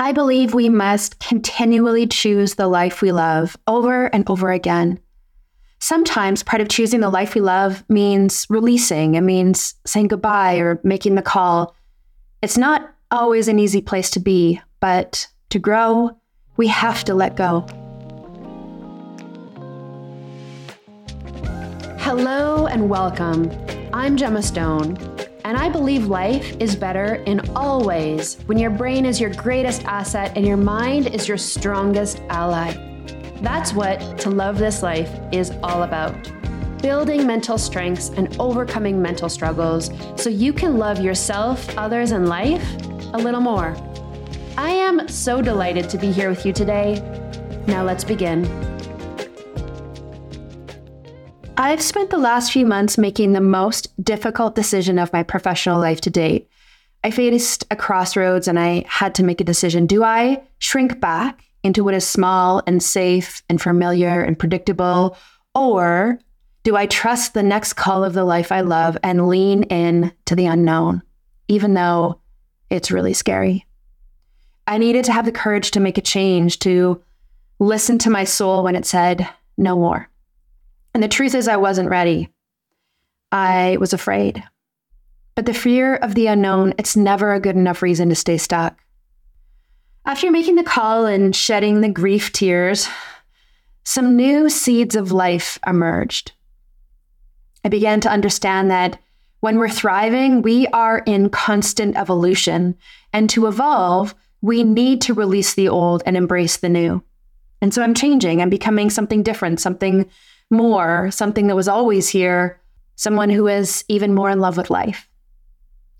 I believe we must continually choose the life we love over and over again. Sometimes part of choosing the life we love means releasing, it means saying goodbye or making the call. It's not always an easy place to be, but to grow, we have to let go. Hello and welcome. I'm Gemma Stone. And I believe life is better in all ways when your brain is your greatest asset and your mind is your strongest ally. That's what To Love This Life is all about. Building mental strengths and overcoming mental struggles so you can love yourself, others, and life a little more. I am so delighted to be here with you today. Now let's begin. I've spent the last few months making the most difficult decision of my professional life to date. I faced a crossroads and I had to make a decision. Do I shrink back into what is small and safe and familiar and predictable? Or do I trust the next call of the life I love and lean in to the unknown, even though it's really scary? I needed to have the courage to make a change, to listen to my soul when it said, no more. And the truth is, I wasn't ready. I was afraid. But the fear of the unknown, it's never a good enough reason to stay stuck. After making the call and shedding the grief tears, some new seeds of life emerged. I began to understand that when we're thriving, we are in constant evolution. And to evolve, we need to release the old and embrace the new. And so I'm changing. I'm becoming something different, something more, something that was always here, someone who is even more in love with life.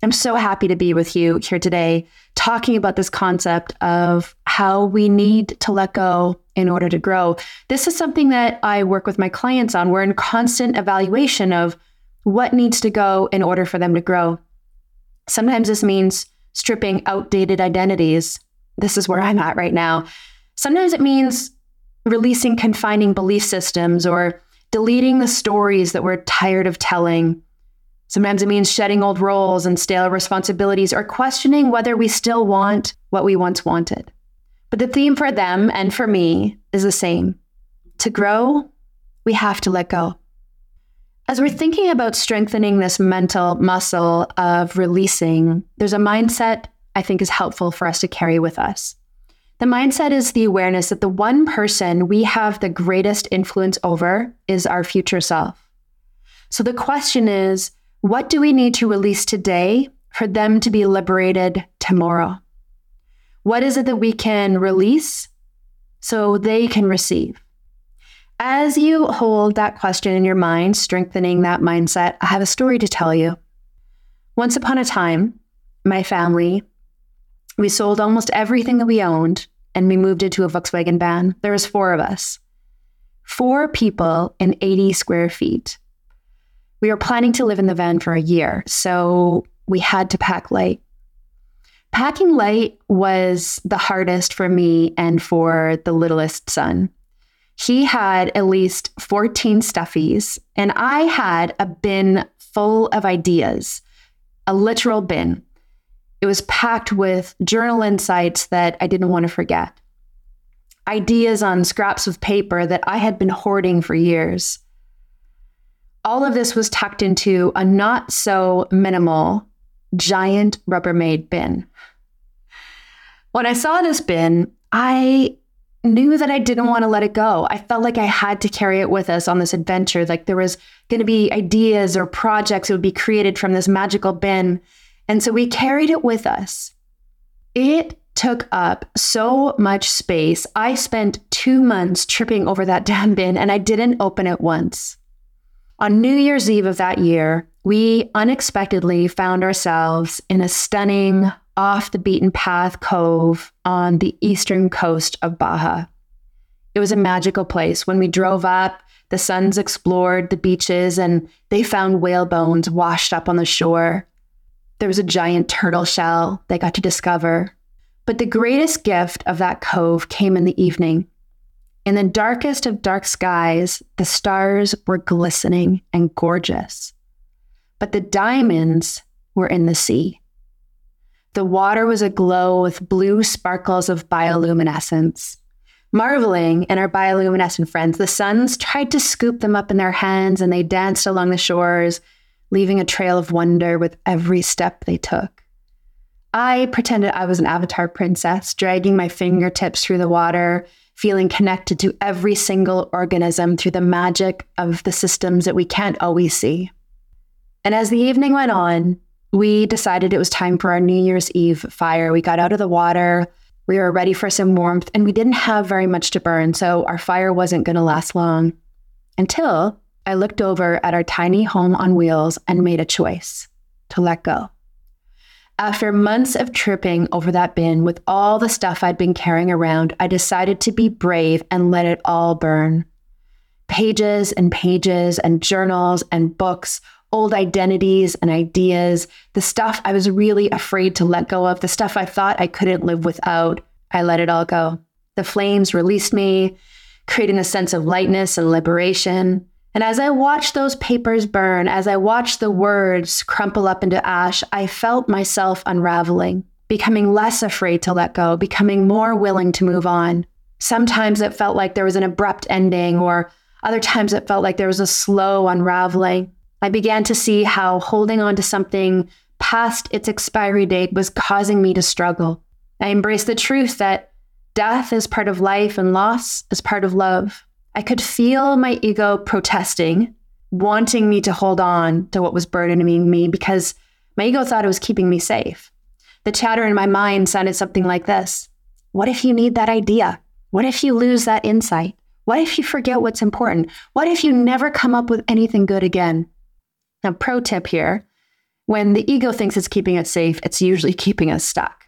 I'm so happy to be with you here today, talking about this concept of how we need to let go in order to grow. This is something that I work with my clients on. We're in constant evaluation of what needs to go in order for them to grow. Sometimes this means stripping outdated identities. This is where I'm at right now. Sometimes it means releasing confining belief systems or deleting the stories that we're tired of telling. Sometimes it means shedding old roles and stale responsibilities or questioning whether we still want what we once wanted. But the theme for them and for me is the same. To grow, we have to let go. As we're thinking about strengthening this mental muscle of releasing, there's a mindset I think is helpful for us to carry with us. The mindset is the awareness that the one person we have the greatest influence over is our future self. So the question is what do we need to release today for them to be liberated tomorrow? What is it that we can release so they can receive? As you hold that question in your mind, strengthening that mindset, I have a story to tell you. Once upon a time, my family we sold almost everything that we owned and we moved into a Volkswagen van. There was four of us. Four people in 80 square feet. We were planning to live in the van for a year, so we had to pack light. Packing light was the hardest for me and for the littlest son. He had at least 14 stuffies, and I had a bin full of ideas, a literal bin. It was packed with journal insights that I didn't want to forget, ideas on scraps of paper that I had been hoarding for years. All of this was tucked into a not so minimal, giant Rubbermaid bin. When I saw this bin, I knew that I didn't want to let it go. I felt like I had to carry it with us on this adventure. Like there was going to be ideas or projects that would be created from this magical bin and so we carried it with us. It took up so much space. I spent two months tripping over that damn bin and I didn't open it once. On New Year's Eve of that year, we unexpectedly found ourselves in a stunning, off the beaten path cove on the eastern coast of Baja. It was a magical place. When we drove up, the sons explored the beaches and they found whale bones washed up on the shore. There was a giant turtle shell they got to discover. But the greatest gift of that cove came in the evening. In the darkest of dark skies, the stars were glistening and gorgeous. But the diamonds were in the sea. The water was aglow with blue sparkles of bioluminescence. Marveling in our bioluminescent friends, the sons tried to scoop them up in their hands and they danced along the shores, leaving a trail of wonder with every step they took. I pretended I was an avatar princess, dragging my fingertips through the water, feeling connected to every single organism through the magic of the systems that we can't always see. And as the evening went on, we decided it was time for our New Year's Eve fire. We got out of the water, we were ready for some warmth, and we didn't have very much to burn, so our fire wasn't going to last long. Until I looked over at our tiny home on wheels and made a choice to let go. After months of tripping over that bin with all the stuff I'd been carrying around, I decided to be brave and let it all burn. Pages and pages and journals and books, old identities and ideas, the stuff I was really afraid to let go of, the stuff I thought I couldn't live without. I let it all go. The flames released me, creating a sense of lightness and liberation. And as I watched those papers burn, as I watched the words crumple up into ash, I felt myself unraveling, becoming less afraid to let go, becoming more willing to move on. Sometimes it felt like there was an abrupt ending, or other times it felt like there was a slow unraveling. I began to see how holding on to something past its expiry date was causing me to struggle. I embraced the truth that death is part of life and loss is part of love. I could feel my ego protesting, wanting me to hold on to what was burdening me because my ego thought it was keeping me safe. The chatter in my mind sounded something like this What if you need that idea? What if you lose that insight? What if you forget what's important? What if you never come up with anything good again? Now, pro tip here when the ego thinks it's keeping us safe, it's usually keeping us stuck.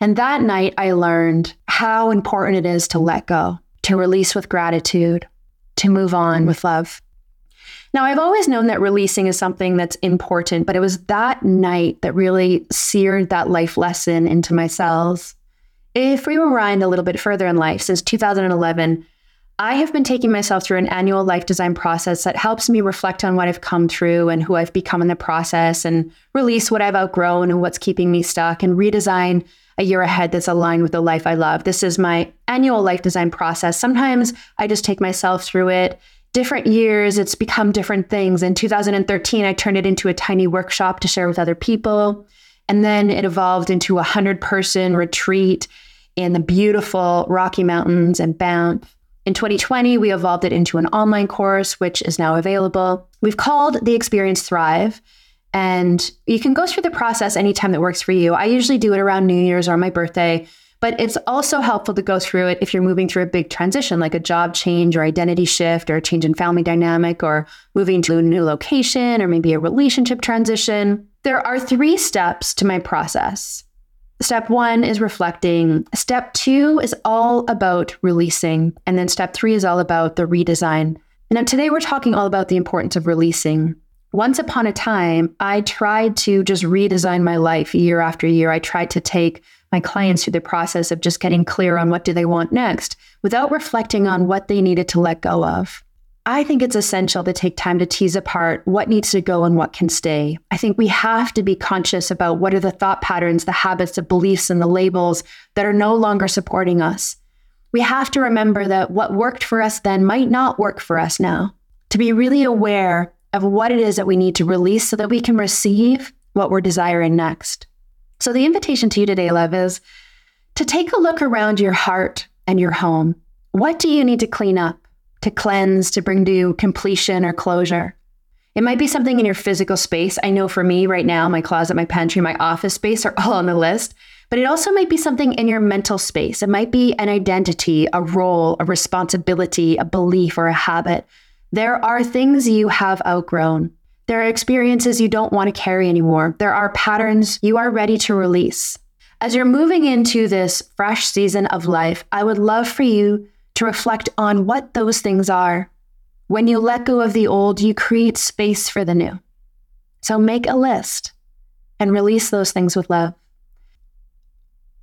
And that night, I learned how important it is to let go, to release with gratitude, to move on with love. Now, I've always known that releasing is something that's important, but it was that night that really seared that life lesson into my cells. If we rewind a little bit further in life, since 2011, I have been taking myself through an annual life design process that helps me reflect on what I've come through and who I've become in the process and release what I've outgrown and what's keeping me stuck and redesign a year ahead that's aligned with the life I love. This is my annual life design process. Sometimes I just take myself through it. Different years, it's become different things. In 2013, I turned it into a tiny workshop to share with other people. And then it evolved into a 100 person retreat in the beautiful Rocky Mountains and Banff. In 2020, we evolved it into an online course, which is now available. We've called the experience Thrive, and you can go through the process anytime that works for you. I usually do it around New Year's or my birthday, but it's also helpful to go through it if you're moving through a big transition, like a job change or identity shift or a change in family dynamic or moving to a new location or maybe a relationship transition. There are three steps to my process. Step one is reflecting. Step two is all about releasing. And then step three is all about the redesign. And now today we're talking all about the importance of releasing. Once upon a time, I tried to just redesign my life year after year. I tried to take my clients through the process of just getting clear on what do they want next without reflecting on what they needed to let go of. I think it's essential to take time to tease apart what needs to go and what can stay. I think we have to be conscious about what are the thought patterns, the habits, the beliefs, and the labels that are no longer supporting us. We have to remember that what worked for us then might not work for us now. To be really aware of what it is that we need to release so that we can receive what we're desiring next. So, the invitation to you today, love, is to take a look around your heart and your home. What do you need to clean up? To cleanse, to bring to completion or closure. It might be something in your physical space. I know for me right now, my closet, my pantry, my office space are all on the list, but it also might be something in your mental space. It might be an identity, a role, a responsibility, a belief, or a habit. There are things you have outgrown. There are experiences you don't want to carry anymore. There are patterns you are ready to release. As you're moving into this fresh season of life, I would love for you to reflect on what those things are. When you let go of the old, you create space for the new. So make a list and release those things with love.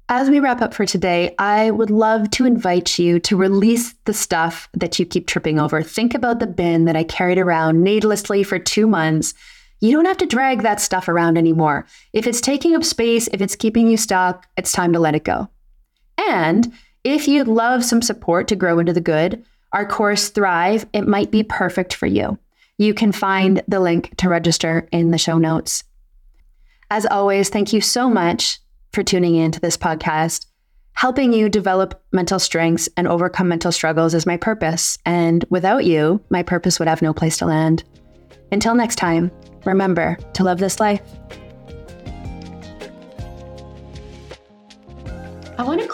As we wrap up for today, I would love to invite you to release the stuff that you keep tripping over. Think about the bin that I carried around needlessly for two months, You don't have to drag that stuff around anymore. If it's taking up space, if it's keeping you stuck, it's time to let it go. And if you'd love some support to grow into the good, our course Thrive, it might be perfect for you. You can find the link to register in the show notes. As always, thank you so much for tuning in to this podcast. Helping you develop mental strengths and overcome mental struggles is my purpose. And without you, my purpose would have no place to land. Until next time, remember to love this life.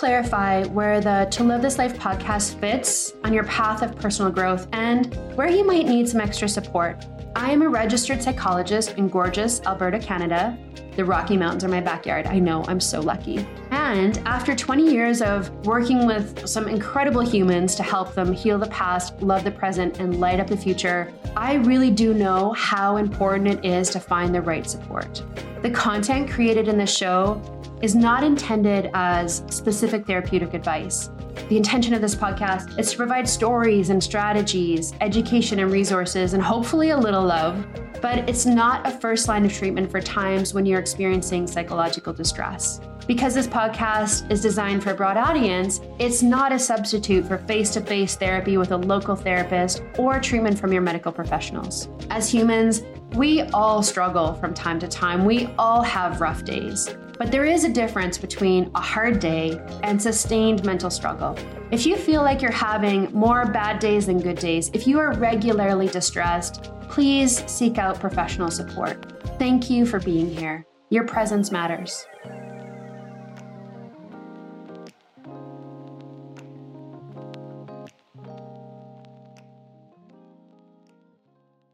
Clarify where the To Love This Life podcast fits on your path of personal growth and where you might need some extra support. I am a registered psychologist in gorgeous Alberta, Canada. The Rocky Mountains are my backyard. I know, I'm so lucky. And after 20 years of working with some incredible humans to help them heal the past, love the present, and light up the future, I really do know how important it is to find the right support. The content created in the show is not intended as specific therapeutic advice. The intention of this podcast is to provide stories and strategies, education and resources, and hopefully a little love. But it's not a first line of treatment for times when you're experiencing psychological distress. Because this podcast is designed for a broad audience, it's not a substitute for face to face therapy with a local therapist or treatment from your medical professionals. As humans, we all struggle from time to time. We all have rough days. But there is a difference between a hard day and sustained mental struggle. If you feel like you're having more bad days than good days, if you are regularly distressed, please seek out professional support. Thank you for being here. Your presence matters.